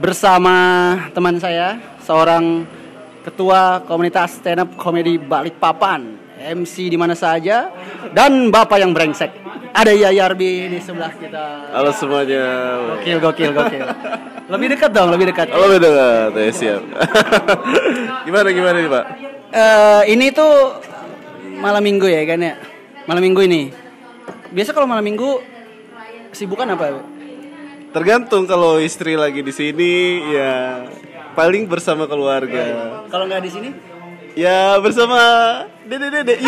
bersama teman saya, seorang ketua komunitas stand up komedi Balikpapan, MC di mana saja, dan bapak yang brengsek. Ada Yayarbi di sebelah kita. Halo semuanya. Gokil, gokil, gokil. Lebih dekat dong, lebih dekat. Halo beda nggak? Ya, siap. gimana gimana nih pak? Eh, ini tuh malam minggu ya kan ya? Malam minggu ini. Biasa kalau malam minggu sibukan apa? Tergantung kalau istri lagi di sini ya paling bersama keluarga. Kalau nggak di sini? Ya bersama dede dede.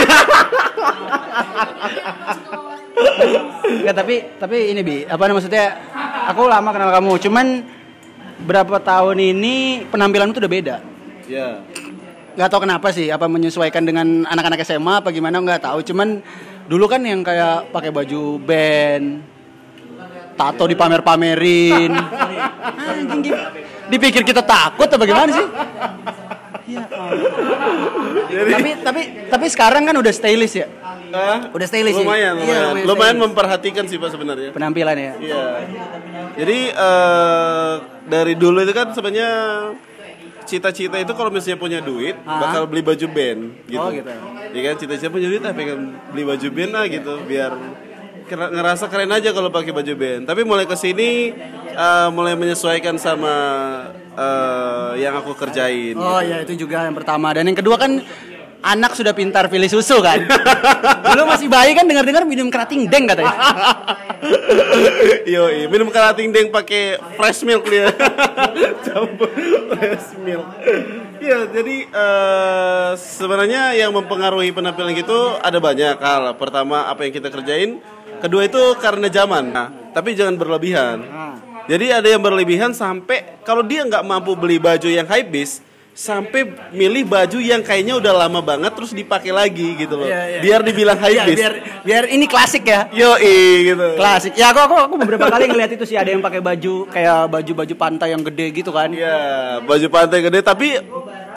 Ya. Enggak, tapi tapi ini Bi, apa namanya maksudnya? Aku lama kenal kamu, cuman berapa tahun ini penampilanmu tuh udah beda. ya. Nggak tahu kenapa sih, apa menyesuaikan dengan anak-anak SMA apa gimana nggak tahu. Cuman dulu kan yang kayak pakai baju band, tato dipamer-pamerin. Anjing, dipikir kita takut apa gimana sih? Ya ampun. tapi tapi tapi sekarang kan udah stylish ya. Ah, Udah stylish sih. lumayan, Iya, lumayan, lumayan lumayan stylish. memperhatikan sih pak sebenarnya. Penampilan ya. Iya. Jadi eh, dari dulu itu kan sebenarnya cita-cita itu kalau misalnya punya duit bakal beli baju band gitu. Oh, gitu. Iya kan cita-cita punya duit ah pengen beli baju band lah gitu biar ngerasa keren aja kalau pakai baju band. Tapi mulai ke sini eh, mulai menyesuaikan sama eh, yang aku kerjain. Oh ya itu juga yang pertama dan yang kedua kan anak sudah pintar pilih susu kan. Dulu masih bayi kan dengar-dengar minum kerating deng katanya. Yo, minum karating deng pakai fresh milk dia. Campur fresh milk. Iya, jadi eh, sebenarnya yang mempengaruhi penampilan gitu ada banyak hal. Pertama, apa yang kita kerjain. Kedua itu karena zaman. Nah, tapi jangan berlebihan. Jadi ada yang berlebihan sampai kalau dia nggak mampu beli baju yang high bis sampai milih baju yang kayaknya udah lama banget terus dipakai lagi gitu loh. Iya, iya. Biar dibilang high Iya, bis. biar biar ini klasik ya. Yo gitu. Klasik. Ya aku aku, aku beberapa kali ngeliat itu sih ada yang pakai baju kayak baju-baju pantai yang gede gitu kan. Iya, baju pantai gede tapi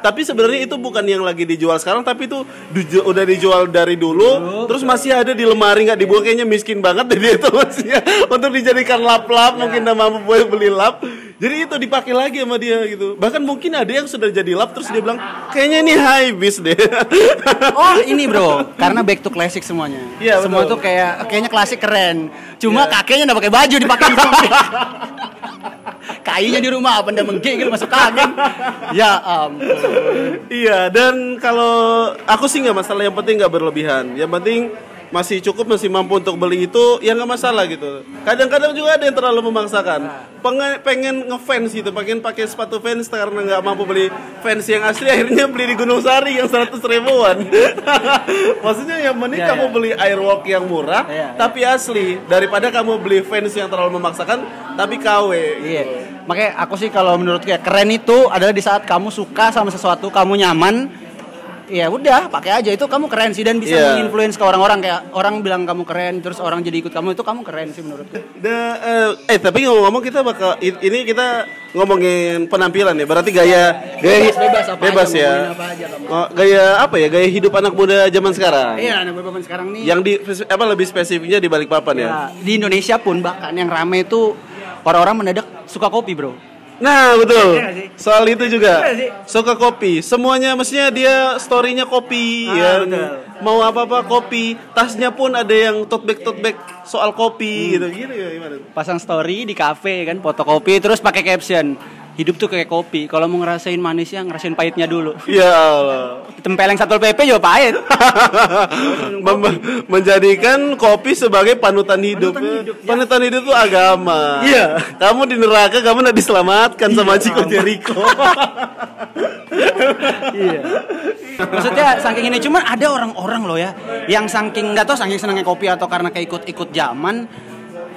tapi sebenarnya itu bukan yang lagi dijual sekarang tapi itu diju- udah dijual dari dulu terus masih ada di lemari nggak dibuang kayaknya miskin banget jadi itu maksudnya untuk dijadikan lap-lap mungkin nggak mampu beli lap jadi itu dipakai lagi sama dia gitu bahkan mungkin ada yang sudah jadi lap terus dia bilang kayaknya ini high bis deh Oh ini bro, karena back to classic semuanya. Iya, Semua betul. tuh kayak kayaknya klasik keren. Cuma Iya. kakeknya nggak pakai baju dipakai Kayunya di rumah apa ndak menggigil masuk angin. Ya ampun. Iya, dan kalau aku sih nggak masalah, yang penting nggak berlebihan. Yang penting masih cukup, masih mampu untuk beli itu, ya nggak masalah gitu. Kadang-kadang juga ada yang terlalu memaksakan. Pengen, pengen ngefans gitu, pengen pakai sepatu fans karena nggak mampu beli fans yang asli, akhirnya beli di Gunung Sari yang 100 ribuan. Maksudnya yang penting Iya, kamu iya. beli Airwalk yang murah, Iya, iya. tapi asli. Daripada kamu beli fans yang terlalu memaksakan, tapi KW. Iya. Makanya aku sih kalau menurutku ya keren itu adalah di saat kamu suka sama sesuatu, kamu nyaman, ya udah pakai aja itu kamu keren sih dan bisa Iya. menginfluence ke orang-orang kayak orang bilang kamu keren terus orang jadi ikut kamu itu kamu keren sih menurutku. Da- eh, eh tapi ngomong-ngomong kita bakal ini kita ngomongin penampilan ya. Berarti gaya gaya Bebas, bebas, apa bebas aja, ya. apa aja kamu. Oh, gaya apa ya? Gaya hidup anak muda zaman sekarang. Iya, anak bapak sekarang nih. Yang di apa lebih spesifiknya di balik papan ya. Ya, di Indonesia pun bahkan yang rame itu orang-orang mendadak suka kopi, Bro. Nah, betul. Iya? Soal itu juga. Sih? Suka kopi. Semuanya mestinya dia story-nya kopi Ah, ya. betul. Mau apa-apa kopi. Tasnya pun ada yang tote bag tote bag soal Hmm. kopi gitu. Gitu ya gimana? Pasang story di kafe kan, foto kopi terus pakai caption. Hidup tuh kayak kopi. Kalau mau ngerasain manisnya, ngerasain pahitnya dulu. Ya Allah. Tempeleng Satpol PP juga pahit. Mem- menjadikan kopi sebagai panutan hidup. Panutan hidup, ya. Panutan hidup itu agama. Iya. Kamu di neraka kamu tidak diselamatkan sama Chico ampun. Jericho. iya. Maksudnya saking ini cuman ada orang-orang loh ya yang saking nggak tahu saking senangnya kopi atau karena kayak ikut-ikut zaman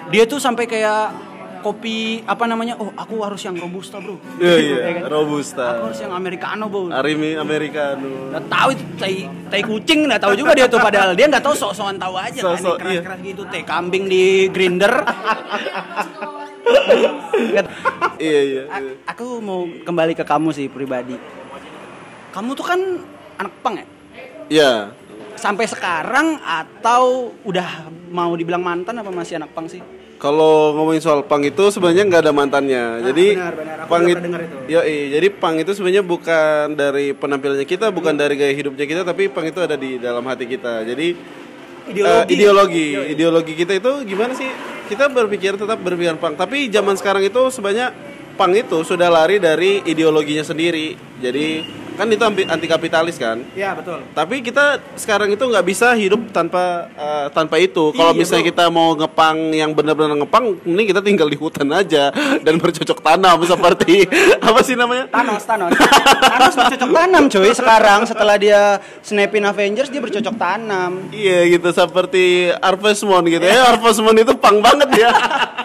dia tuh sampai kayak kopi apa namanya oh aku harus yang robusta bro Iya iya. Ya kan? aku Robusta. harus yang americano bro Arimi Americano. nggak tahu itu tai tai kucing nggak tahu juga dia tuh padahal dia nggak tahu sok-sokan tahu aja kan Sok-sok, keras keras gitu teh kambing di grinder Iya iya. A- aku mau kembali ke kamu sih pribadi kamu tuh kan anak pang ya Iya. Sampai sekarang atau udah mau dibilang mantan apa masih anak pang sih Kalau ngomongin soal pang itu sebenarnya nggak ada mantannya. jadi benar, benar. Aku pang itu. Yoi, jadi pang itu sebenarnya bukan dari penampilannya kita, bukan dari gaya hidupnya kita, tapi pang itu ada di dalam hati kita. Jadi Ideologi. eh, ideologi, ideologi kita itu gimana sih? Kita berpikir tetap berpikir pang, tapi zaman sekarang itu sebenarnya pang itu sudah lari dari ideologinya sendiri. Jadi kan itu anti kapitalis kan? Ya betul. Tapi kita sekarang itu nggak bisa hidup tanpa eh, tanpa itu. Kalau Iya, misalnya bro. kita mau ngepang yang benar-benar ngepang, ini kita tinggal di hutan aja dan bercocok tanam seperti apa sih namanya? Thanos, Thanos. Thanos bercocok tanam cuy sekarang setelah dia snapin Avengers dia bercocok tanam. Iya gitu seperti Harvest Moon gitu ya. Harvest Moon itu pang banget ya.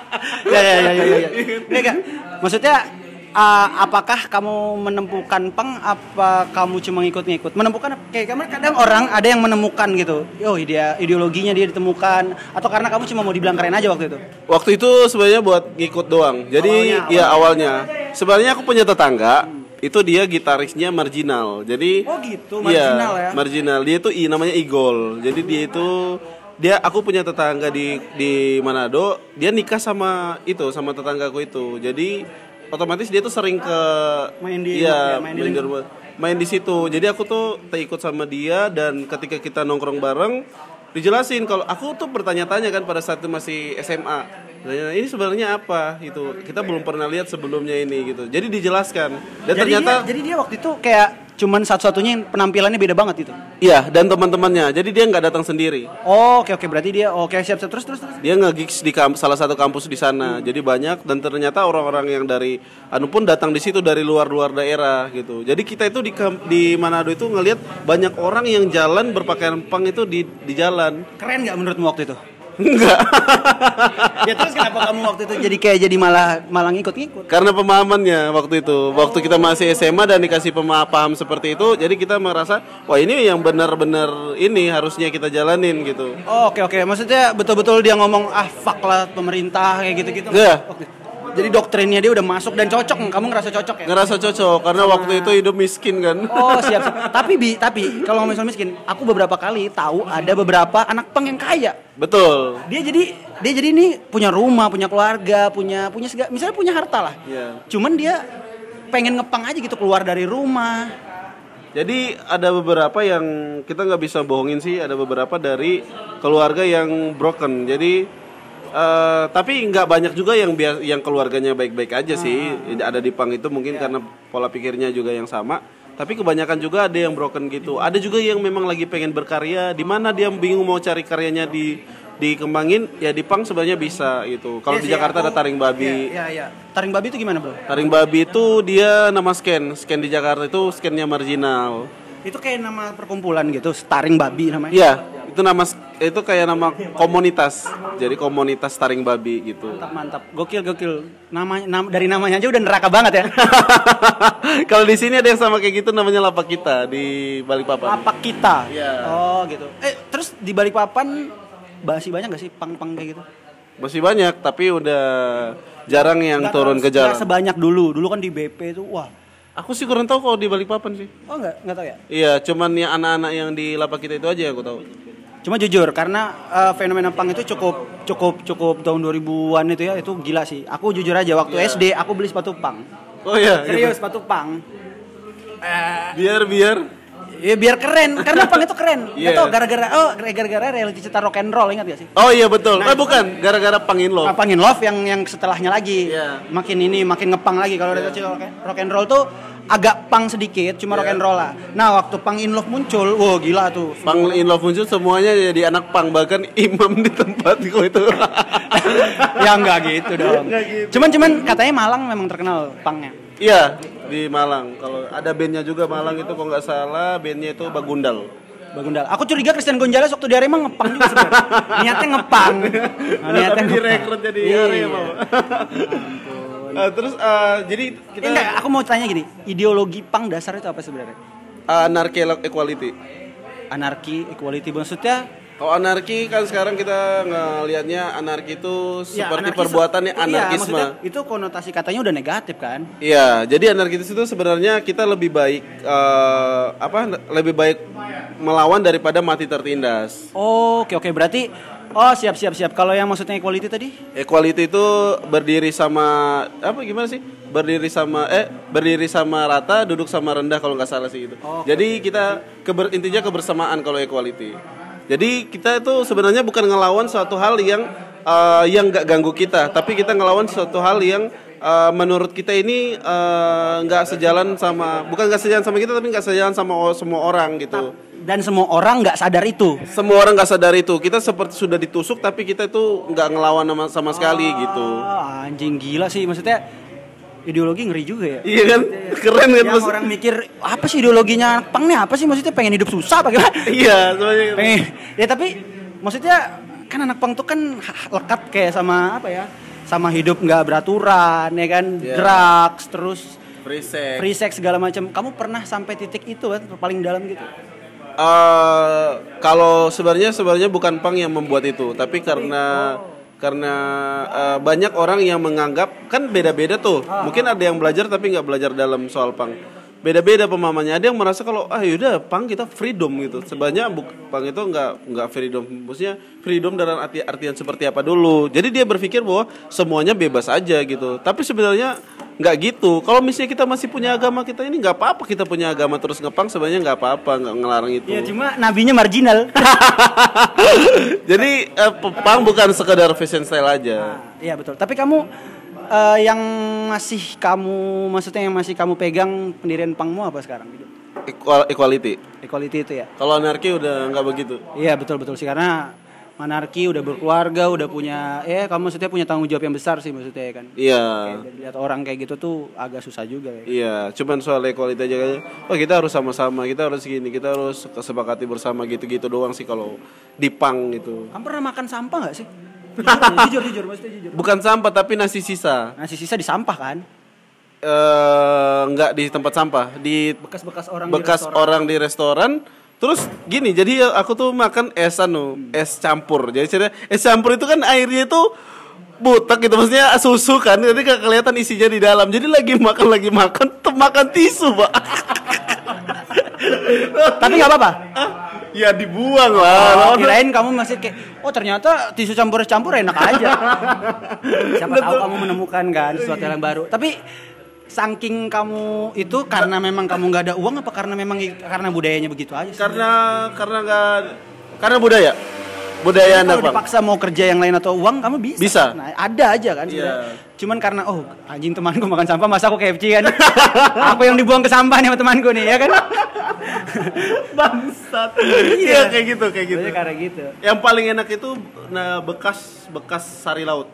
ya ya ya ya ya. ya. Maksudnya uh, apakah kamu menemukan pang apa kamu cuma ngikut-ngikut? Menemukan kayak kamu kadang orang ada yang menemukan gitu. Yo, dia ideologinya dia ditemukan atau karena kamu cuma mau dibilang keren aja waktu itu? Waktu itu sebenarnya buat ngikut doang. Jadi Awalnya, ya awalnya. Sebenarnya aku punya tetangga itu dia gitarisnya marginal. Jadi Oh gitu, marginal ya. marginal. Dia tuh i namanya Igol. Jadi dia itu dia aku punya tetangga di di Manado, dia nikah sama itu sama tetanggaku itu. Jadi otomatis dia tuh sering ke Main di- iya, ya, main di main di situ. Jadi aku tuh terikut sama dia dan ketika kita nongkrong bareng dijelasin kalau aku tuh bertanya-tanya kan pada saat itu masih SMA. Tanya, ini sebenarnya apa itu kita belum pernah lihat sebelumnya ini gitu. Jadi dijelaskan dan jadi ternyata dia, jadi dia waktu itu kayak cuman satu-satunya penampilannya beda banget itu. iya dan teman-temannya. Jadi dia nggak datang sendiri. Oh, oke oke berarti dia oke siap siap terus terus terus. dia nge-gigs di kamp- salah satu kampus di sana jadi banyak dan ternyata orang-orang yang dari anu pun datang di situ dari luar-luar daerah gitu jadi kita itu di di Manado itu ngelihat banyak orang yang jalan berpakaian pang itu di di jalan Keren nggak menurutmu waktu itu? Enggak ya terus kenapa kamu waktu itu jadi kayak jadi malah malah ngikut-ngikut? karena pemahamannya waktu itu waktu kita masih SMA dan dikasih paham seperti itu jadi kita merasa wah ini yang benar-benar ini harusnya kita jalanin gitu Oh, oke oke. Maksudnya betul-betul dia ngomong ah fuck lah pemerintah kayak gitu-gitu. Iya. Waktu itu. Jadi doktrinnya dia udah masuk dan cocok. Kamu ngerasa cocok ya? ngerasa cocok karena waktu itu hidup miskin kan Oh siap, siap. Tapi bi, tapi kalau ngomongin soal miskin, aku beberapa kali tahu ada beberapa anak pang yang kaya. betul Dia jadi dia jadi ini punya rumah, punya keluarga, punya punya segala, misalnya punya harta lah. Iya. Cuman dia pengen ngepang aja gitu keluar dari rumah. Jadi ada beberapa yang kita nggak bisa bohongin sih, ada beberapa dari keluarga yang broken. Jadi eh, tapi nggak banyak juga yang bias, yang keluarganya baik-baik aja sih. Ada di pang itu mungkin karena pola pikirnya juga yang sama. Tapi kebanyakan juga ada yang broken gitu. Ada juga yang memang lagi pengen berkarya, di mana dia bingung mau cari karyanya di dikembangin, ya di pang sebenarnya bisa gitu. Kalau Iya di sih, Jakarta aku- ada taring babi. Iya, iya, iya. Taring babi itu gimana, Bro? Taring babi itu dia nama scan, scan di Jakarta itu scannya marginal. Itu kayak nama perkumpulan gitu, taring babi namanya. Iya, itu nama itu kayak nama komunitas. Jadi komunitas taring babi gitu. Mantap, mantap. Gokil, gokil. Namanya nam- dari namanya aja udah neraka banget ya. Kalau di sini ada yang sama kayak gitu namanya lapak kita di Balikpapan. Lapak kita. Iya. Oh, gitu. Eh, terus di Balikpapan masih banyak gak sih pang-pang kayak gitu? Masih banyak, tapi udah jarang yang Nggak turun ke jalan. sebanyak dulu. Dulu kan di BP itu wah. Aku sih kurang tahu kalau di Balikpapan sih. Oh, enggak, enggak tahu ya. Iya, cuman yang anak-anak yang di lapak kita itu aja yang aku tahu. Cuma jujur karena eh, fenomena pang itu cukup cukup cukup tahun 2000-an itu ya, itu gila sih. Aku jujur aja waktu Iya. SD aku beli sepatu pang. Oh iya, gitu. Serius sepatu pang. Biar biar Ya biar keren, karena pang itu keren. Iya. Gak tau gara-gara oh gara-gara reality cerita rock and roll ingat gak sih? Oh iya betul. eh bukan, gara-gara pangin lo. Pangin Love yang yang setelahnya lagi. Iya. Makin ini makin ngepang lagi kalau reality rock, rock and roll tuh agak pang sedikit, cuma rock Iya. and roll lah. Nah, waktu Pang In Love muncul, wow gila tuh. Pang in love muncul semuanya jadi anak pang bahkan imam di tempatku itu. ya enggak gitu dong. Cuman cuman katanya Malang memang terkenal pangnya. Iya di Malang. Kalau ada bandnya juga Malang itu kalau nggak salah bandnya itu Bagundal. Bagundal. Aku curiga Christian Gonzalez waktu di Arema ngepang juga sebenarnya. Niatnya ngepang. Nah, niatnya Tapi direkrut jadi Iya. Eh, terus eh, jadi kita enggak, aku mau tanya gini, ideologi pang dasar itu apa sebenarnya? anarki equality. Anarki, equality maksudnya Kalau anarki kan sekarang kita ngelihatnya anarki itu ya, seperti anarkis- perbuatannya iya, anarkisme. maksudnya itu konotasi katanya udah negatif kan? Iya, jadi anarkis itu sebenarnya kita lebih baik eh, apa lebih baik melawan daripada mati tertindas. Oh, oke oke berarti Oh siap siap siap. Kalau yang maksudnya equality tadi? Equality itu berdiri sama apa gimana sih? Berdiri sama eh berdiri sama rata, duduk sama rendah kalau nggak salah sih itu. Oke. Jadi kita keber, intinya kebersamaan kalau equality. Jadi kita itu sebenarnya bukan ngelawan suatu hal yang eh, yang nggak ganggu kita, tapi kita ngelawan suatu hal yang eh, menurut kita ini eh, nggak sejalan sama bukan nggak sejalan sama kita tapi nggak sejalan sama semua orang gitu. Dan semua orang nggak sadar itu. Semua orang nggak sadar itu. Kita seperti sudah ditusuk tapi kita itu nggak ngelawan sama, sama sekali gitu. Ah, anjing gila sih maksudnya ideologi ngeri juga ya. Iya kan? Keren kan Yang orang mikir apa sih ideologinya anak pang nih apa sih maksudnya pengen hidup susah apa gimana? Iya, semuanya. pengen ya tapi maksudnya kan anak pang tuh kan lekat kayak sama apa ya? Sama hidup nggak beraturan ya kan, Iya. drugs terus Free sex. free sex segala macam. Kamu pernah sampai titik itu kan paling dalam gitu? Eh, kalau sebenarnya sebenarnya bukan pang yang membuat itu, tapi karena karena eh, banyak orang yang menganggap kan beda-beda tuh. Mungkin ada yang belajar tapi nggak belajar dalam soal pang. Beda-beda pemahamannya. Ada yang merasa kalau ah yaudah pang kita freedom gitu. Sebenarnya buk- pang itu nggak nggak freedom. Maksudnya freedom dalam arti artian seperti apa dulu. Jadi dia berpikir bahwa semuanya bebas aja gitu. Tapi sebenarnya nggak gitu. Kalau misalnya kita masih punya agama kita ini nggak apa-apa kita punya agama terus ngepang sebenarnya nggak apa-apa nggak ngelarang itu. Ya cuma nabinya marginal. Jadi eh, pang bukan sekedar fashion style aja. Iya betul. Tapi kamu eh, yang masih kamu maksudnya yang masih kamu pegang pendirian pangmu apa sekarang gitu? Equal- equality. Equality itu ya. Kalau anarki udah nggak begitu. Iya betul betul sih karena anarki udah berkeluarga, udah punya eh kamu maksudnya punya tanggung jawab yang besar sih maksudnya ya kan. Iya. Dan lihat orang kayak gitu tuh agak susah juga ya. Iya, cuman soal equality aja kayaknya. Oh, kita harus sama-sama, kita harus gini, kita harus kesepakati bersama gitu-gitu doang sih kalau di pang gitu. Kamu pernah makan sampah nggak sih? Jujur, jujur, maksudnya jujur. Bukan sampah tapi nasi sisa. Nasi sisa di sampah kan? Eh, nggak di tempat sampah, di Bekas-bekas orang bekas di restoran. orang di restoran. Terus gini, jadi aku tuh makan es anu, es campur. Jadi ceritanya, es campur itu kan airnya itu butek gitu maksudnya susu kan jadi gak kelihatan isinya di dalam jadi lagi makan lagi makan makan tisu pak Tapi nggak apa-apa. Ya dibuang Oh, lah kirain kamu masih kayak, oh ternyata tisu campur campur enak aja. Siapa tahu kamu menemukan kan sesuatu yang baru. Tapi saking kamu itu karena memang kamu nggak ada uang apa karena memang karena budayanya begitu aja sih? karena karena nggak karena budaya budaya anda kalau pak dipaksa mau kerja yang lain atau uang kamu bisa. Bisa. Nah, ada aja kan. Iya. sebenarnya. Cuman karena oh anjing temanku makan sampah masa aku KFC kan. aku yang dibuang ke sampah nih sama temanku nih ya kan. bangsat iya kayak gitu kayak gitu Jadi karena gitu. yang paling enak itu nah bekas bekas sari laut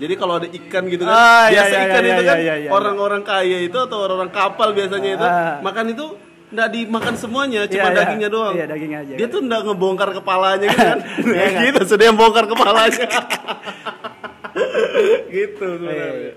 jadi kalau ada ikan gitu kan Ah, iya, biasa iya, ikan iya, itu iya, kan iya, iya. orang-orang kaya itu atau orang-orang kapal biasanya itu Ah. makan itu nggak dimakan semuanya cuma Iya, iya. dagingnya doang Iya, daging aja. dia tuh nggak ngebongkar kepalanya gitu kan Iya, kan? gitu sudah yang bongkar kepalanya gitu sebenarnya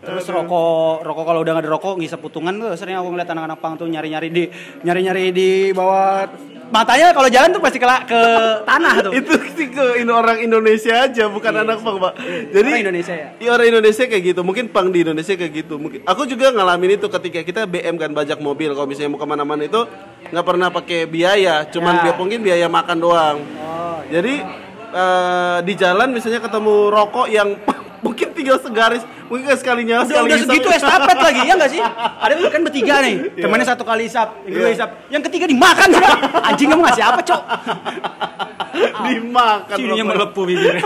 Terus rokok, rokok kalau udah nggak ada rokok ngisep putungan tuh sering aku ngeliat anak-anak pang tuh nyari-nyari di nyari-nyari di bawah matanya kalau jalan tuh pasti ke, ke tanah tuh. itu sih ke ini orang Indonesia aja bukan anak pang pak. Jadi Orang Indonesia ya? Iya orang Indonesia kayak gitu. Mungkin pang di Indonesia kayak gitu. Mungkin aku juga ngalamin itu ketika kita BM kan bajak mobil. Kalau misalnya mau ke mana-mana itu nggak pernah pakai biaya cuman Ya. biar mungkin biaya makan doang. Oh, jadi eh, di jalan misalnya ketemu rokok yang mungkin tinggal segaris mungkin nggak sekali nyala Udah, sekali udah segitu estafet lagi ya nggak sih? Ada kan bertiga nih, temannya satu kali isap, yang kedua Iya. isap, yang ketiga dimakan sih. Anjing kamu ngasih apa cok? dimakan Sininya melepuh bibirnya.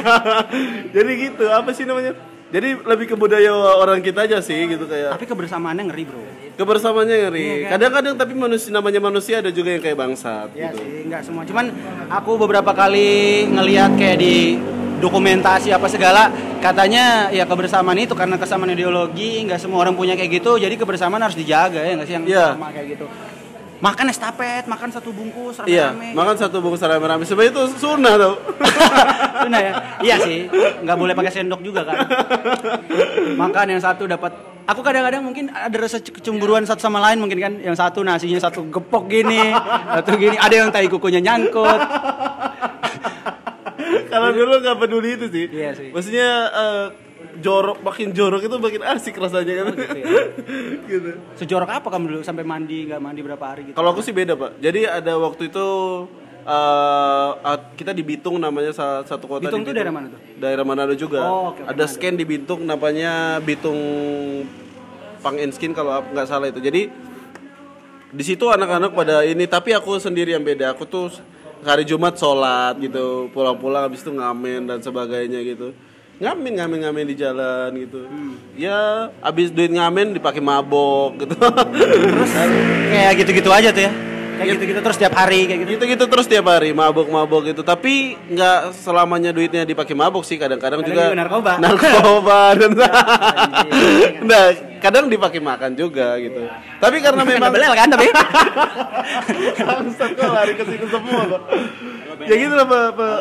jadi gitu apa sih namanya jadi lebih ke budaya orang kita aja sih gitu kayak Tapi kebersamaannya ngeri bro. kebersamaannya ngeri Iya kan? kadang-kadang tapi manusia namanya manusia ada juga yang kayak bangsat Iya gitu sih, nggak semua. Cuman aku beberapa kali ngelihat kayak di dokumentasi apa segala. Katanya ya kebersamaan itu karena kesamaan ideologi nggak semua orang punya kayak gitu jadi kebersamaan harus dijaga ya nggak sih yang Iya. sama kayak gitu. Makan estafet makan satu bungkus Iya, rame-rame makan satu bungkus rame-rame. Sebenarnya itu sunnah tau. Benar ya? Iya sih nggak boleh pakai sendok juga kan. Makan yang satu dapat. Aku kadang-kadang mungkin ada rasa kecemburuan satu sama lain mungkin kan. Yang satu nasinya satu gepok gini satu gini. Ada yang tai kukunya nyangkut Kalau dulu nggak peduli itu sih. Iya sih. Maksudnya eh, jorok makin jorok itu makin asik rasanya kan. gitu ya. gitu. Sejorok apa kamu dulu sampai mandi nggak mandi berapa hari gitu? Kalau aku sih beda pak. Jadi ada waktu itu ah, kita di Bitung namanya satu kota Bitung di tuh daerah mana tuh? Daerah Manado juga. Oh, oke, Ada scan di Bitung namanya Bitung Pang Skin kalau nggak salah itu. Jadi di situ anak-anak pada ini tapi aku sendiri yang beda. Aku tuh hari Jumat sholat gitu, pulang-pulang habis itu ngamen dan sebagainya gitu. Ngamen ngamen ngamen di jalan gitu. Ya habis duit ngamen dipakai mabok gitu. Terus kayak gitu-gitu aja tuh ya. Kayak gitu-gitu terus tiap hari kayak gitu. gitu-gitu terus tiap hari mabok-mabok gitu tapi nggak selamanya duitnya dipakai mabok sih kadang-kadang Kadang juga juga narkoba. narkoba dan nah kadang dipakai makan juga gitu tapi karena Memang belel kan tapi. Kok lari ke situ semua Pak. ya gitu lah Pak, Pak.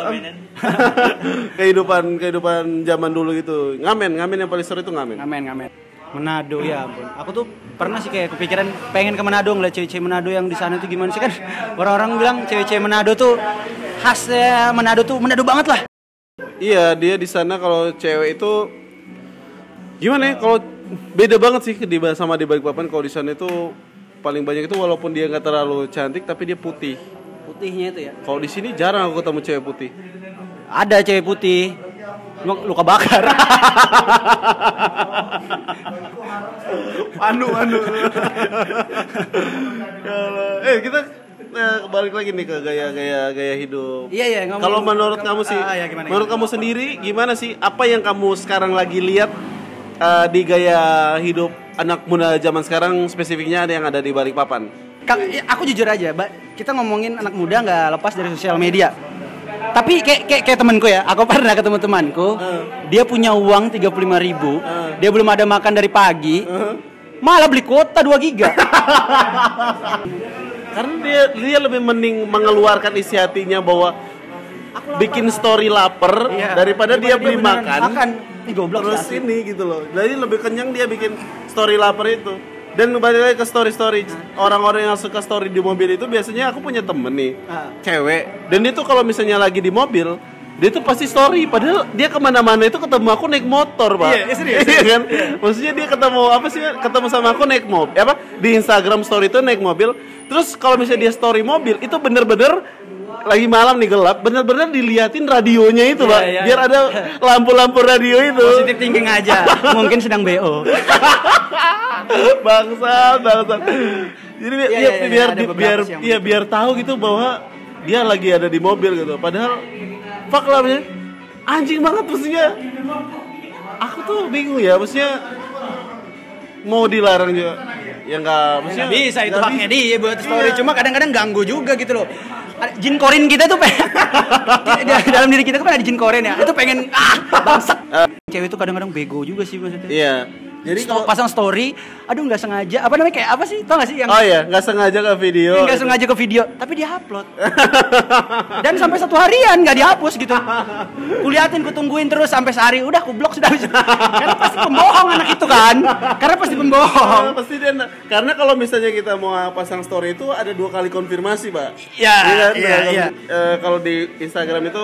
kehidupan kehidupan zaman dulu gitu ngamen ngamen yang paling seru itu ngamen ngamen ngamen. Manado ya ampun. Aku tuh pernah sih kayak kepikiran pengen ke Manado ngeliat cewek-cewek Manado yang di sana tuh gimana sih kan orang-orang bilang cewek-cewek Manado tuh khasnya Manado tuh Manado banget lah. Iya, dia di sana kalau cewek itu gimana ya? Kalau beda banget sih di sama di Balikpapan kalau di sana itu paling banyak itu walaupun dia nggak terlalu cantik tapi dia putih. Putihnya itu ya. Kalau di sini jarang aku ketemu cewek putih. Ada cewek putih. Luka bakar. Anu anu. eh kita eh, balik lagi nih ke gaya-gaya gaya hidup. Iya, iya, ngomong- Kalau menurut kamu sih, Ah, iya, gimana, menurut gimana? kamu sendiri gimana sih? Apa yang kamu sekarang lagi lihat eh, di gaya hidup anak muda zaman sekarang spesifiknya ada yang ada di Balikpapan? Kak, ya, aku jujur aja, Mbak. Kita ngomongin anak muda nggak lepas dari sosial media. Tapi kayak kayak, kayak temanku ya, aku pernah ketemu temanku, dia punya uang 35.000 ribu, dia belum ada makan dari pagi, malah beli kuota 2 giga. Karena dia dia lebih mending mengeluarkan isi hatinya bahwa bikin story lapar Iya. daripada dia beli makan. Makan. Goblok Terus ini gitu loh. Jadi lebih kenyang dia bikin story lapar itu. Dan balik lagi ke story-story orang-orang yang suka story di mobil itu biasanya aku punya temen nih Ah. cewek. Dan dia tuh kalau misalnya lagi di mobil dia tuh pasti story. Padahal dia ke mana-mana itu ketemu aku naik motor pak. Iya, iya, serius, Iya kan? Maksudnya dia ketemu apa sih ketemu sama aku naik mobil apa? Di Instagram story itu naik mobil. Terus kalau misalnya dia story mobil itu bener-bener lagi malam nih gelap bener-bener diliatin radionya itu Iya, pak. iya. biar ada lampu-lampu radio itu. Positif thinking aja. Mungkin sedang BO. bangsat bangsat. Jadi Iya, ya, iya, iya, biar beberapa biar iya biar tahu gitu bahwa dia lagi ada di mobil gitu. Padahal fuck lah anjing banget maksudnya. Aku tuh bingung ya maksudnya mau dilarang juga ya nggak Nggak bisa itu nggak haknya bisa. dia buat story. Iya. Cuma kadang-kadang ganggu juga gitu loh. Jin korin kita tuh pengen di dalam diri kita kan ada jin korin ya. Itu pengen ah bangsat. Cewek itu kadang-kadang bego juga sih maksudnya. iya jadi kalau pasang story, aduh nggak sengaja. Apa namanya kayak apa sih? Tau gak sih yang oh iya nggak sengaja ke video nggak sengaja ke video, tapi dia upload. Dan sampai satu harian nggak dihapus gitu. Kuliatin, kutungguin terus sampai sehari, udah aku blok sudah. Karena pasti pembohong anak itu kan. Karena pasti pembohong. Oh, pasti dia karena kalau misalnya kita mau pasang story itu ada dua kali konfirmasi pak Iya, kan? iya, Nah, iya. eh, kalau di Instagram itu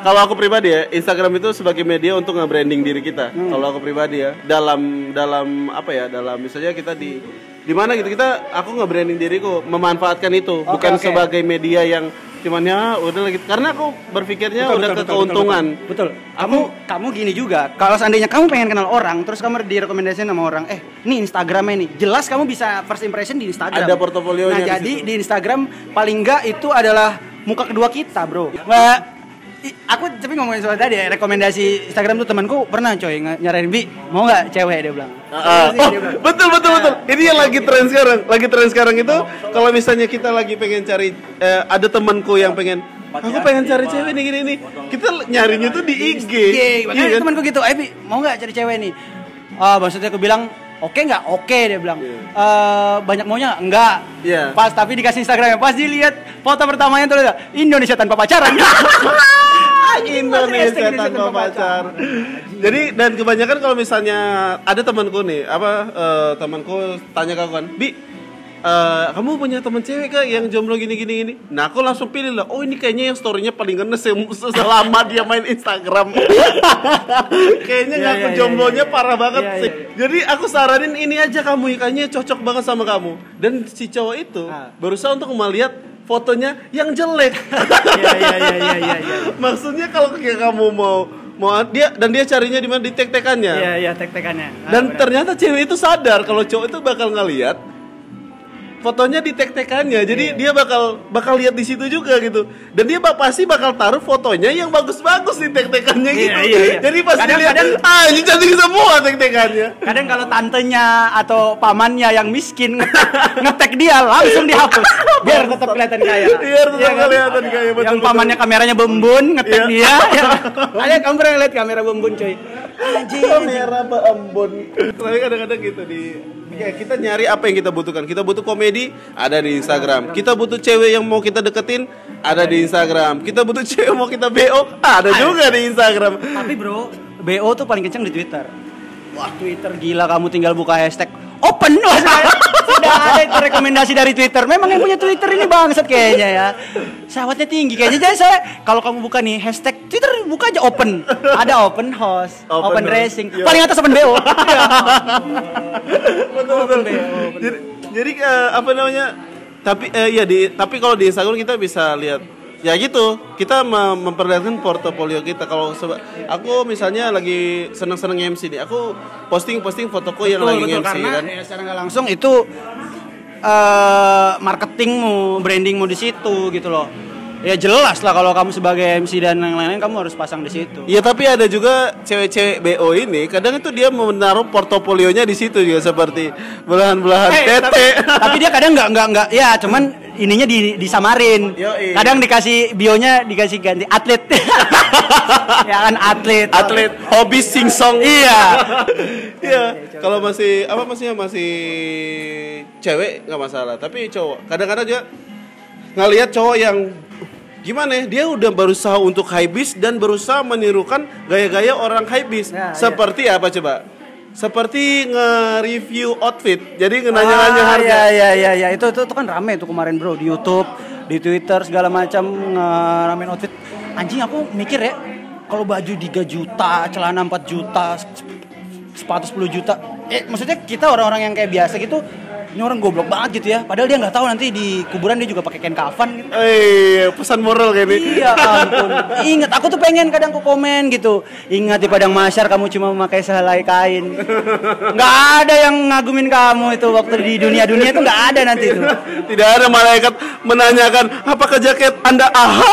kalau aku pribadi ya Instagram itu sebagai media untuk nge-branding diri kita Hmm. kalau aku pribadi ya dalam dalam apa ya dalam misalnya kita di di mana gitu kita aku nge-branding diriku memanfaatkan itu Oke, bukan oke. sebagai media yang cuman ya udah lagi karena aku berpikirnya Betul, udah betul, ke betul, keuntungan Betul. betul. Kamu kamu gini juga. Kalau seandainya kamu pengen kenal orang, terus kamu direkomendasiin sama orang, eh, ini Instagramnya nih. Jelas kamu bisa first impression di Instagram. Ada portofolionya Nah, di jadi situ. di Instagram paling enggak itu adalah muka kedua kita, Bro. I- aku tapi ngomongin soal tadi ya, rekomendasi Instagram tuh temanku pernah coy nyaranin bi mau nggak cewek dia bilang Ah, Serius, oh, dia bilang. betul betul betul. Ini yang lagi tren sekarang. Lagi tren sekarang itu kalau misalnya kita lagi pengen cari eh, ada temanku yang pengen aku pengen cari cewek nih gini nih. Kita nyarinya tuh di IG. Iya, Iya kan? temanku gitu, eh Bi, mau nggak cari cewek nih? Ah, maksudnya aku bilang, oke nggak? Oke dia bilang. "Eh, banyak maunya? Enggak. Iya. Pas tapi dikasih Instagramnya, pas dilihat foto pertamanya tuh Indonesia tanpa pacaran. Indonesia tanpa pacar. Jadi dan kebanyakan kalau misalnya ada temanku nih, apa eh, temanku tanya ke aku kan, "Bi, eh, kamu punya teman cewek kah yang jomblo gini gini gini?" Nah, aku langsung pilih lah. Oh, ini kayaknya yang story-nya paling ngenes yang selama dia main Instagram. kayaknya Iya, ngaku iya, iya, jomblonya iya. parah banget Iya, sih. iya, Jadi aku saranin ini aja kamu kayaknya cocok banget sama kamu. Dan si cowok itu Ah. berusaha untuk melihat fotonya yang jelek. Iya iya iya iya iya. iya. Maksudnya kalau kayak kamu mau mau dia dan dia carinya di mana di tek-tekannya. Iya iya tek-tekannya. Ah, Dan ternyata cewek itu sadar kalau cowok itu bakal ngeliat fotonya di tek-tekannya. Jadi Iya. dia bakal bakal lihat di situ juga gitu. Dan dia bak- pasti bakal taruh fotonya yang bagus-bagus di tek-tekannya Iya, gitu. iya, iya. Jadi pas Kadang- dilihat, kadang- ah ini cantik semua tek-tekannya. Kadang kalau tantenya atau pamannya yang miskin ngetek, dia langsung dihapus biar tetap kelihatan kaya. Biar tetap kan? kelihatan kaya, betul, Yang betul. pamannya kameranya bembun ngetek Iya. dia. ya. Ada kamu pernah lihat kamera bembun coy? Kamera Ambon. Tapi kadang-kadang gitu di ya kita nyari apa yang kita butuhkan. Kita butuh komedi ada di Instagram. Kita butuh cewek yang mau kita deketin ada di Instagram. Kita butuh cewek mau kita BO ada juga di Instagram. Tapi bro, BO tuh paling kenceng di Twitter. Wah Twitter gila kamu tinggal buka hashtag open sudah ada itu rekomendasi dari Twitter. Memang yang punya Twitter ini bangsat kayaknya ya. Syahwatnya tinggi kayaknya. Jadi saya kalau kamu buka nih hashtag Twitter buka aja open. Ada open host, Open open, racing. Iya. Paling atas open BO. betul betul. Jadi, jadi eh, apa namanya? Tapi eh, ya di tapi kalau di Instagram kita bisa lihat ya gitu kita mem- memperlihatkan portofolio kita kalau aku misalnya lagi seneng-seneng MC nih aku posting posting fotoku yang lagi MC karena kan ya, secara nggak langsung itu eh marketingmu, brandingmu di situ gitu loh. Ya jelas lah kalau kamu sebagai MC dan yang lain-lain kamu harus pasang di situ. Iya tapi ada juga cewek-cewek BO ini kadang itu dia menaruh portofolionya di situ juga seperti belahan-belahan Eh, tete. tapi, tapi dia kadang nggak nggak nggak ya cuman ininya di disamarin. Yoi. Kadang dikasih bionya dikasih ganti atlet. ya kan atlet. Atlet hobi singsong. Iya. Iya, kalau masih apa maksudnya masih cewek nggak masalah, tapi cowok kadang-kadang juga ngelihat cowok yang gimana ya, dia udah berusaha untuk high dan berusaha menirukan gaya-gaya orang high Ya, Seperti apa coba? Seperti nge-review outfit. Jadi nanya-nanya Ah, harga. Iya iya iya ya. itu, itu itu kan rame tuh kemarin bro di YouTube, di Twitter segala macam ngeramein outfit. Anjing aku mikir ya, kalau baju 3 juta, celana 4 juta, sepatu 10 juta. Eh maksudnya kita orang-orang yang kayak biasa gitu, ini orang goblok banget gitu ya. Padahal dia nggak tahu nanti di kuburan dia juga pakai kain kafan gitu. Eh, pesan moral kayak ini. Iya ampun. Ingat aku tuh pengen kadang aku komen gitu. Ingat di padang masyar kamu cuma memakai sehelai kain. Nggak ada yang ngagumin kamu itu waktu di dunia dunia itu nggak ada nanti itu. Tidak ada malaikat menanyakan apakah jaket Anda AHA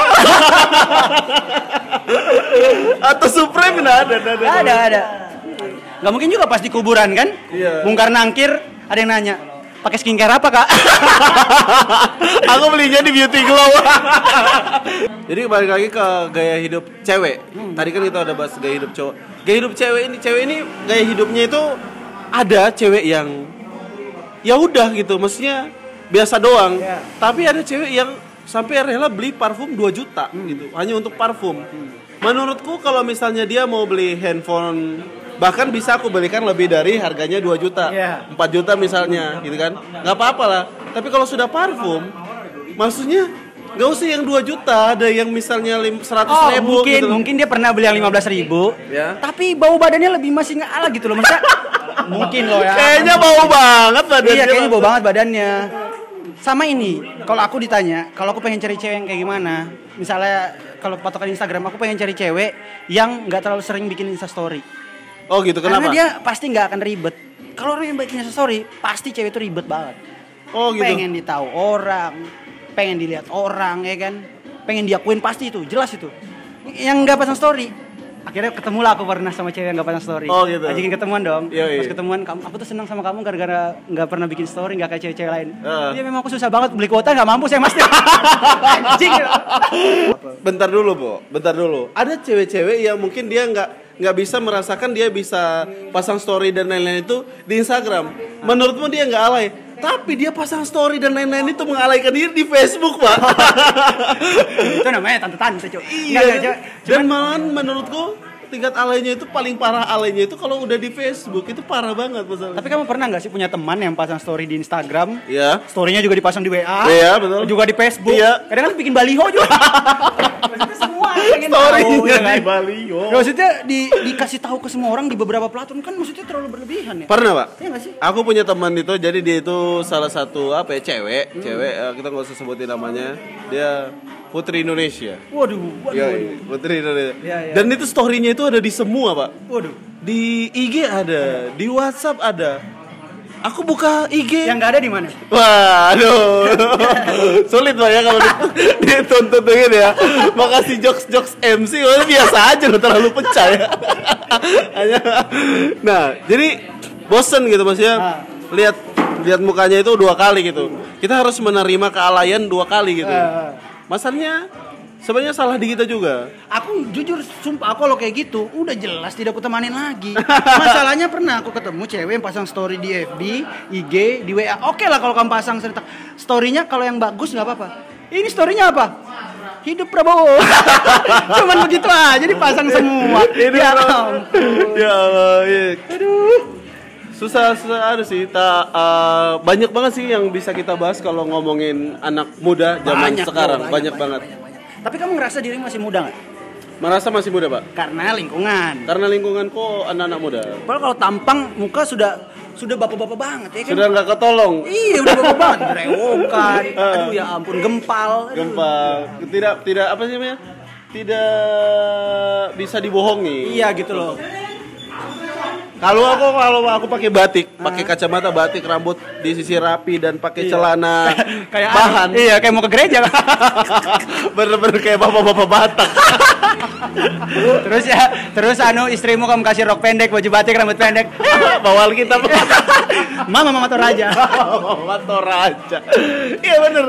atau Supreme tidak ada, ada. Nggak ada nggak ada. Nggak mungkin juga pas di kuburan kan? Iya. Bongkar nangkir ada yang nanya pakai skincare apa kak? Aku belinya di Beauty Glow. Jadi balik lagi ke gaya hidup cewek. Tadi kan kita udah bahas gaya hidup cowok. Gaya hidup cewek ini, cewek ini gaya hidupnya itu ada cewek yang ya udah gitu, maksudnya biasa doang. Iya. Tapi ada cewek yang sampai rela beli parfum 2 juta gitu, hanya untuk parfum. Menurutku kalau misalnya dia mau beli handphone bahkan bisa aku belikan lebih dari harganya 2 juta. Iya. 4 juta misalnya gitu kan. Nggak apa-apa lah. Tapi kalau sudah parfum maksudnya nggak usah yang 2 juta ada yang misalnya lim- 100 Oh ribu mungkin gitu mungkin dia pernah beli yang 15 ribu. Ya. Tapi bau badannya lebih masih nggak ala gitu loh Maksudnya Mungkin loh ya. Kayaknya bau banget badannya Iya kayaknya bau banget badannya. Sama ini Kalau aku ditanya Kalau aku pengen cari cewek yang kayak gimana? Misalnya Kalau patokan Instagram Aku pengen cari cewek Yang nggak terlalu sering bikin instastory oh gitu. Karena kenapa? dia pasti nggak akan ribet. Kalau orang yang bikin instastory Pasti cewek itu ribet banget. Oh gitu. Pengen ditahu orang Pengen dilihat orang ya kan? Pengen diakuin pasti itu Jelas itu. Yang nggak pasang story. Akhirnya ketemu lah aku pernah sama cewek yang gak pasang story. Oh, gitu. Ajakin ketemuan dong. Iya, iya. Pas ketemuan kamu, aku tuh senang sama kamu gara-gara nggak pernah bikin story nggak kayak cewek-cewek lain. Heeh. Iya memang aku susah banget beli kuota nggak mampu saya mas. Anjing. Bentar dulu Bo. Bentar dulu. Ada cewek-cewek yang mungkin dia nggak nggak bisa merasakan dia bisa pasang story dan lain-lain itu di Instagram. Menurutmu dia nggak alay? Tapi dia pasang story dan lain-lain itu mengalaikan diri di Facebook pak. Itu namanya tante-tante cuy Iya, dan malahan menurutku tingkat alaynya itu paling parah alaynya itu kalau udah di Facebook itu parah banget masalahnya. Tapi kamu pernah nggak sih punya teman yang pasang story di Instagram ya, Storynya juga dipasang di WA Iya, betul. Juga di Facebook Iya. Kadang kan bikin baliho juga Maksudnya semua pengen tahu, Story-nya ya kan? di Baliho. Ya, maksudnya di, dikasih tahu ke semua orang di beberapa platform kan maksudnya terlalu berlebihan ya. Pernah pak? Iya nggak sih? Aku punya teman itu, jadi dia itu salah satu apa ya cewek, Hmm. cewek eh, kita nggak usah sebutin namanya. Dia Putri Indonesia. Waduh, waduh, waduh. Putri Indonesia. Iya, iya. Dan itu story-nya itu ada di semua pak. Waduh. Di IG ada, di WhatsApp ada. Aku buka IG. Yang nggak ada di mana? Wah, aduh. Sulit lah ya kalau di- dituntut begini ya. Makasih jokes-jokes MC, oh, biasa aja loh terlalu pecah ya. Hanya- nah, jadi bosen gitu maksudnya. Ah. Lihat lihat mukanya itu dua kali gitu. Kita harus menerima kealayan dua kali gitu. Ah, ah. Masalahnya sebenarnya salah di kita juga. Aku jujur sumpah aku kalau kayak gitu udah jelas tidak aku temanin lagi. Masalahnya pernah aku ketemu cewek yang pasang story di FB, IG, di WA. Oke lah kalau kamu pasang cerita storynya kalau yang bagus nggak apa-apa. Ini storynya apa? Hidup Prabowo. Cuman begitu aja dipasang semua. Ya bro. ampun. ya Allah. Aduh. Susah susah ada sih ta, eh, banyak banget sih yang bisa kita bahas kalau ngomongin anak muda zaman Banyak, sekarang bro, banyak, banget Tapi kamu ngerasa diri masih muda nggak? merasa masih muda pak Karena lingkungan. karena lingkungan kok anak-anak muda Padahal kalau tampang muka sudah sudah bapak-bapak banget ya kan? sudah nggak ketolong Iya udah bapak banget, berewokan. Aduh ya ampun gempal. Aduh. gempa tidak tidak apa sih namanya tidak bisa dibohongi Iya gitu loh. Kalau aku kalau aku pakai batik pakai kacamata batik rambut disisir rapi dan pakai Iya. celana Kayak bahan Iya kayak mau ke gereja lah. bener-bener kayak bapak-bapak Batak terus ya, terus anu istrimu kamu kasih rok pendek, baju batik, rambut pendek. bawal kita Mama mama Toraja. Mama Toraja. Iya bener.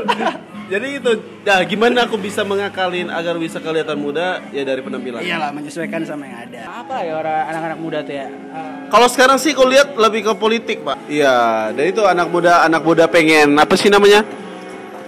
Jadi itu, nah gimana aku bisa mengakalin agar bisa kelihatan muda ya dari penampilan. Iyalah menyesuaikan sama yang ada. Apa ya orang anak-anak muda tuh ya? Eh, Kalau sekarang sih kau lihat lebih ke politik pak. Iya, dan itu anak muda anak muda pengen apa sih namanya?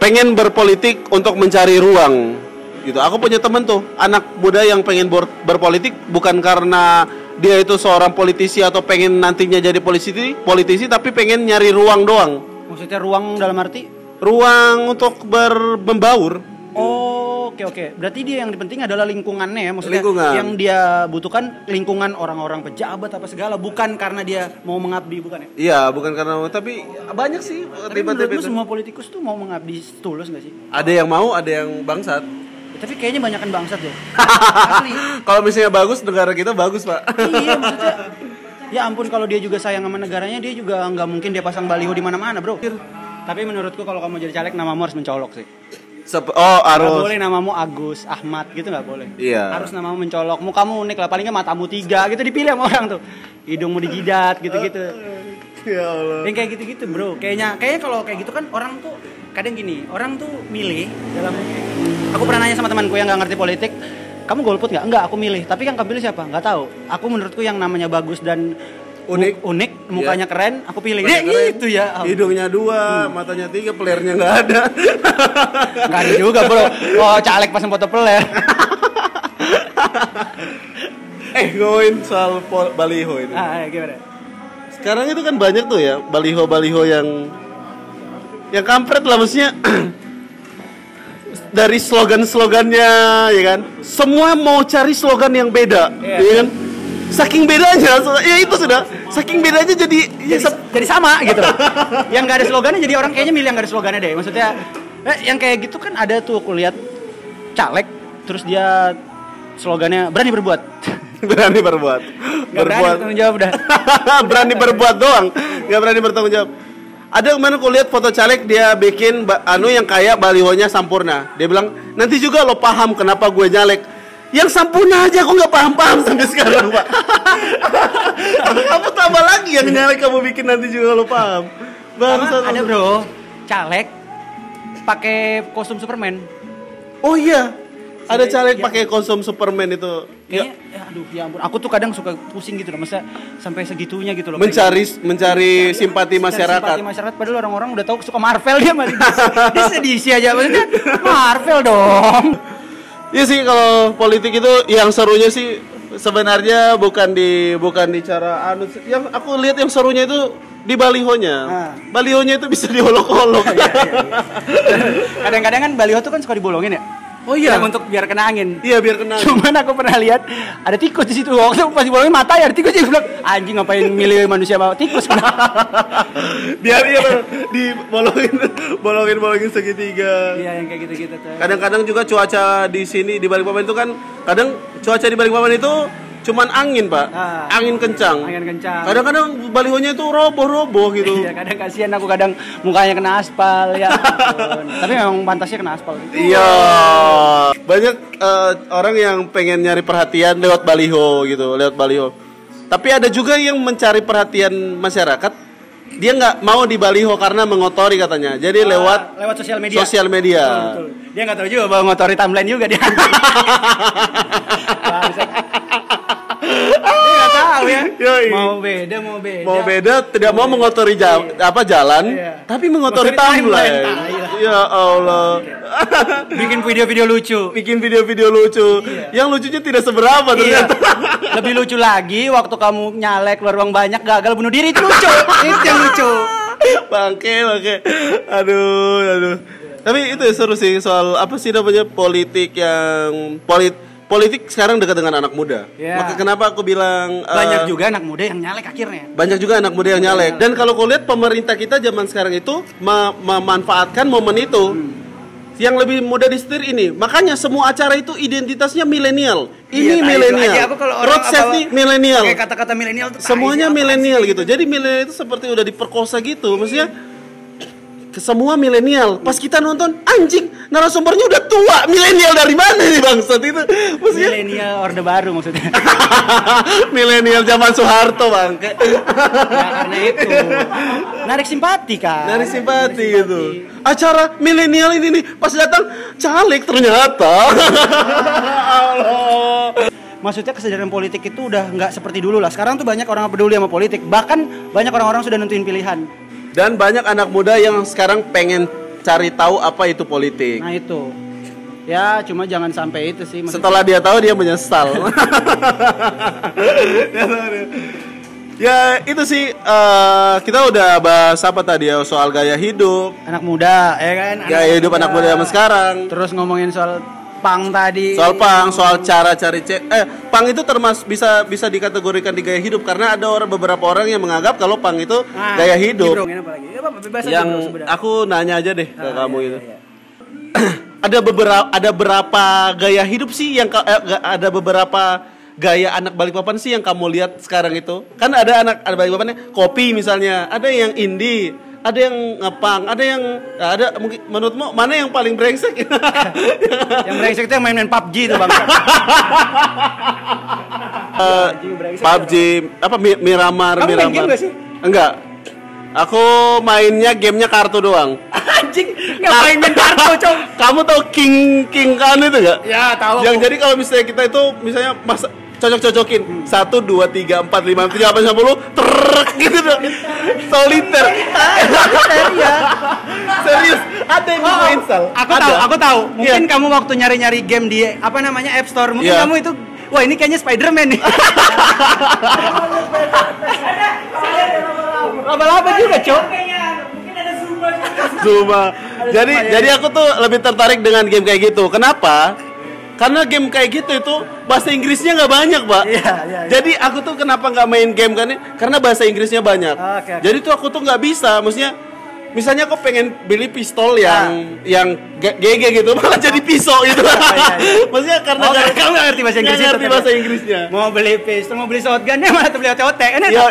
Pengen berpolitik untuk mencari ruang. Gitu. Aku punya temen tuh anak muda yang pengen ber- berpolitik bukan karena dia itu seorang politisi atau pengen nantinya jadi politisi, politisi tapi pengen nyari ruang doang. maksudnya ruang dalam arti? Ruang untuk ber- membaur. Oh, oke oke. Berarti dia yang penting adalah lingkungannya ya, maksudnya Lingkungan. yang dia butuhkan lingkungan orang-orang pejabat apa segala, bukan karena dia mau mengabdi, bukan ya? Iya, bukan karena tapi banyak sih Tapi tiba-tiba menurutmu itu. semua politikus tuh mau mengabdi tulus gak sih? Ada yang mau, ada yang bangsat. Ya, tapi kayaknya banyakan bangsat deh. Asli. Kalau misalnya bagus, negara kita bagus, Pak. iya maksudnya. Ya ampun kalau dia juga sayang sama negaranya, dia juga nggak mungkin dia pasang baliho di mana-mana, bro. Tapi menurutku kalau kamu jadi caleg namamu harus mencolok sih. Sep- oh, Gak harus. boleh namamu Agus, Ahmad gitu nggak boleh. Iya. Harus namamu mencolok. Mukamu unik lah, paling nggak matamu tiga gitu dipilih sama orang tuh. Hidungmu dijidat gitu-gitu. Ya Allah. Yang kayak gitu-gitu bro. Kayaknya kayaknya kalau kayak gitu kan orang tuh kadang gini, orang tuh milih dalam. Aku pernah nanya sama temanku yang nggak ngerti politik. Kamu golput nggak? Enggak, aku milih. Tapi yang kamu pilih siapa? Nggak tahu. Aku menurutku yang namanya bagus dan Unik. unik, mukanya keren, aku pilih. Mukanya Ya, keren. itu ya. ampun. Hidungnya dua, matanya tiga, pelernya nggak ada. Nggak ada juga bro. Oh caleg pasang foto peler. eh, ngomongin soal baliho ini. ah, gimana? Sekarang itu kan banyak tuh ya baliho-baliho yang yang kampret lah maksudnya. Dari slogan-slogannya ya kan. Semua mau cari slogan yang beda, Iya. ya kan? Saking bedanya, ya itu sudah. Saking bedanya jadi ya, jadi, sep- jadi sama gitu loh. yang nggak ada slogannya jadi orang kayaknya milih yang nggak ada slogannya deh. Maksudnya eh, yang kayak gitu kan ada tuh aku lihat caleg terus dia slogannya berani berbuat. Berani berbuat. nggak berani bertanggung jawab dah. Berani berbuat doang. Nggak berani bertanggung jawab. Ada kemarin aku lihat foto caleg dia bikin anu yang kayak balihonya sampurna. Dia bilang nanti juga lo paham kenapa gue nyalek yang sampurna aja aku nggak paham paham sampai sekarang pak. Kamu tambah lagi yang nyalek kamu bikin nanti juga lo paham. Bangsat. ada bro caleg pakai kostum Superman. Oh iya. Ada Sampai- caleg ya. pakai konsum Superman itu. Kayaknya ya, aduh ya ampun. Aku tuh kadang suka pusing gitu loh masa sampai segitunya gitu loh. Mencari mencari simpati masyarakat. simpati masyarakat. Padahal orang-orang udah tahu suka Marvel dia malah dia sedih sih aja. Maksudnya Marvel dong Iya sih kalau politik itu yang serunya sih sebenarnya bukan di bukan di cara anu yang aku lihat yang serunya itu di balihonya. Ah. Balihonya itu bisa diolok-olok. kadang-kadang kan baliho tuh kan suka dibolongin ya Oh iya, untuk biar kena angin. Iya biar kena. Cuman aku pernah lihat ada tikus di situ. Waktu pas dibolongin mata ya ada tikus dia bilang, anjing ngapain milih manusia bawa tikus biar iya dibolongin bolongin bolongin segitiga. Iya yang kayak gitu-gitu tuh. Kadang-kadang juga cuaca di sini di Balikpapan itu kan kadang cuaca di Balikpapan itu cuman angin pak Ah. angin kencang Angin kencang. kadang-kadang balihonya itu roboh-roboh gitu Iya, kadang kasihan aku kadang mukanya kena aspal ya. Tapi memang pantasnya kena aspal. Iya, banyak eh, orang yang pengen nyari perhatian lewat baliho gitu, lewat baliho. Tapi ada juga yang mencari perhatian masyarakat. Dia nggak mau di baliho karena mengotori katanya. Jadi lewat lewat sosial media. sosial media. Betul, betul. Dia nggak tahu juga bahwa ngotori timeline juga dia. ya. Yoi. Mau beda, mau beda. Mau beda, tidak mau mengotori ja- apa jalan, Iya. tapi mengotori timeline, tai. Ya Allah. Bikin video-video lucu. Bikin video-video lucu. Yang lucunya tidak seberapa Iya. ternyata. Lebih lucu lagi waktu kamu nyalek keluar uang banyak gagal bunuh diri itu lucu. itu yang lucu. bangke bangke aduh aduh tapi itu seru sih soal apa sih namanya politik yang polit politik sekarang dekat dengan anak muda Ya. maka kenapa aku bilang eh, Banyak juga anak muda yang nyalek akhirnya. banyak juga anak muda yang nyalek dan kalau kau lihat pemerintah kita zaman sekarang itu me- memanfaatkan momen itu Hmm. yang lebih mudah disetir ini makanya semua acara itu identitasnya milenial Iya, ini tai, milenial road safety milenial kata-kata milenial semuanya milenial gitu. Jadi milenial itu seperti udah diperkosa gitu. Maksudnya semua milenial. Pas kita nonton anjing narasumbernya udah tua. Milenial dari mana nih bangsat itu? Maksudnya Milenial orde baru maksudnya. milenial zaman Soeharto bang. ya karena itu. Narik simpati kan. Dari simpati gitu. Acara milenial ini nih pas datang caleg ternyata. Allah. Maksudnya kesadaran politik itu udah nggak seperti dulu lah. Sekarang tuh banyak orang peduli sama politik. Bahkan banyak orang-orang sudah nentuin pilihan. Dan banyak anak muda yang sekarang pengen cari tahu apa itu politik. Nah itu. Ya cuma jangan sampai itu sih. Maksudnya- Setelah dia tahu dia menyesal. ya itu sih eh, kita udah bahas apa tadi ya soal gaya hidup, anak muda, ya kan? gaya hidup anak muda zaman sekarang. Terus ngomongin soal pang tadi. Soal pang, soal cara cari cek. Eh, pang itu termas bisa bisa dikategorikan di gaya hidup karena ada orang beberapa orang yang menganggap kalau pang itu Nah, gaya hidup. Ya, apa, bebas aja, yang bro, aku nanya aja deh ke Ah, kamu iya, itu. iya, iya. ada beberapa ada berapa gaya hidup sih yang eh, ada beberapa gaya anak Balikpapan sih yang kamu lihat sekarang itu kan ada anak ada Balikpapannya kopi misalnya ada yang indie ada yang ngepang ada yang nah, ada mungkin menurutmu mana yang paling brengsek Yang brengsek itu yang main-main PUBG itu bang. Eh, Anjing, brengsek PUBG apa Mi- Miramar Kamu main Miramar game nggak sih? enggak aku mainnya gamenya kartu doang Anjing, ngapain main kartu, cok? kamu tau King King kan itu gak? Ya, tahu. Yang jadi kalau misalnya kita itu misalnya mas cocok-cocokin satu dua tiga empat lima tujuh delapan sembilan puluh truk gitu dong soliter ya. serius ada yang bisa install Oh, Aku Ada. tahu, aku tahu. Mungkin Iya. kamu waktu nyari-nyari game di apa namanya App Store, mungkin Iya. kamu itu Wah ini kayaknya Spider-Man nih Laba-laba juga cok Zuma. Jadi jadi aku tuh lebih tertarik dengan game kayak gitu. Kenapa? Karena game kayak gitu itu bahasa Inggrisnya nggak banyak, pak. Iya, iya, iya. Jadi aku tuh kenapa nggak main game kan? Karena bahasa Inggrisnya banyak. Oke, oke. Jadi tuh aku tuh nggak bisa. Maksudnya, misalnya aku pengen beli pistol yang yang G- GG gitu, malah jadi pisau gitu. iya. Maksudnya karena Oh, nggak- kamu nggak ngerti bahasa Inggrisnya ngerti bahasa ya? Inggrisnya. Mau beli pistol, mau beli shotgun ya malah beli OT-OT kan Iya,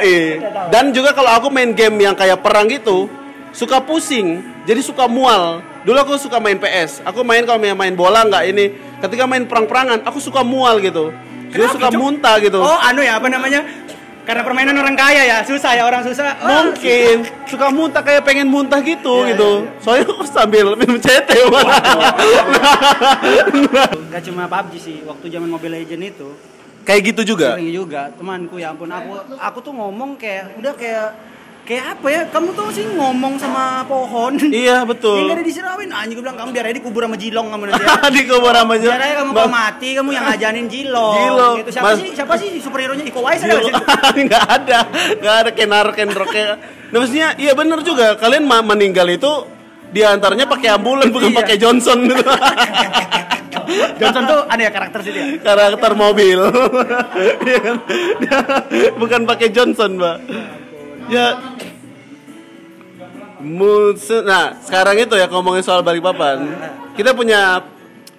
Dan juga kalau aku main game yang kayak perang gitu, suka pusing, jadi suka mual. Dulu aku suka main PS. Aku main kalau main, main bola nggak ini. Ketika main perang-perangan, aku suka mual gitu. Kenapa, suka Cuk? muntah gitu. Oh anu ya apa namanya Karena permainan orang kaya ya Susah ya orang susah Oh, Mungkin suka muntah kayak pengen muntah gitu Iya, gitu. Soalnya aku sambil minum CT Gak cuma PUBG sih Waktu zaman Mobile Legend itu Kayak gitu juga. Sering juga temanku ya ampun aku aku tuh ngomong kayak udah kayak kayak apa ya kamu tuh sih ngomong sama pohon Iya Yang betul. gak ada disirawin anjing gue bilang kamu biar aja dikubur sama jilong kamu nanti ya. Di kubur sama aja. Biar aja kamu kalau mati kamu yang ngajanin jilong. Jilong. Gitu. Siapa Mas- sih siapa sih superhero nya Iko Uwais ada nggak ada nggak ada kenar kendroknya nah maksudnya iya bener juga kalian ma- meninggal itu di antaranya pakai ambulan bukan Iya. pakai Johnson gitu Johnson tuh ada ya karakter sih dia. karakter mobil Iya kan? Bukan pakai Johnson mbak ya. Muse- nah sekarang itu ya ngomongin soal Balikpapan. Kita punya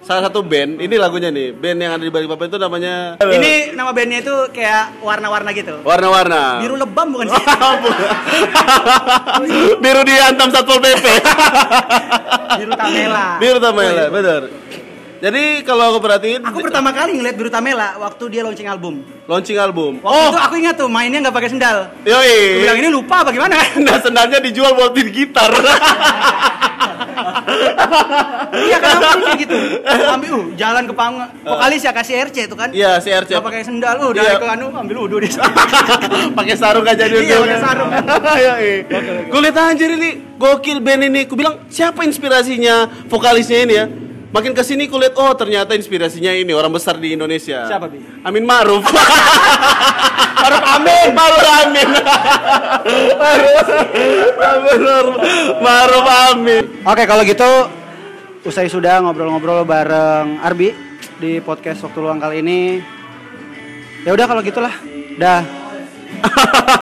salah satu band ini lagunya nih band yang ada di Balikpapan itu namanya Ini nama bandnya itu kayak warna-warna gitu. warna-warna. Biru lebam bukan sih? biru dihantam satpol pp Biru Tamela. biru tamela benar jadi kalau aku perhatiin Aku pertama kali ngeliat Biru Tamela waktu dia launching album. launching album Waktu itu aku ingat tuh mainnya nggak pakai sendal. Aku yoi bilang ini lupa bagaimana? Nah sendalnya dijual buat beli gitar. Iya kan aku kayak gitu. Ambil uh jalan ke panggung. Vokalis ya kasih RC itu kan. Iya si RC. Gak pakai sendal, uh dari Iya. ke anu ambil udu di pakai sarung aja dia. Iya, pakai sarung. Iya, Gue lihat anjir ini gokil band ini. Gue bilang siapa inspirasinya vokalisnya ini ya? Makin ke sini kulihat oh ternyata inspirasinya ini orang besar di Indonesia. Siapa, Bi? Amin Maruf. Maruf Amin. Maruf Amin. Maruf Maruf Amin. Oke, kalau gitu usai sudah ngobrol-ngobrol bareng Arbi di podcast waktu luang kali ini. Ya udah kalau gitulah. Dah.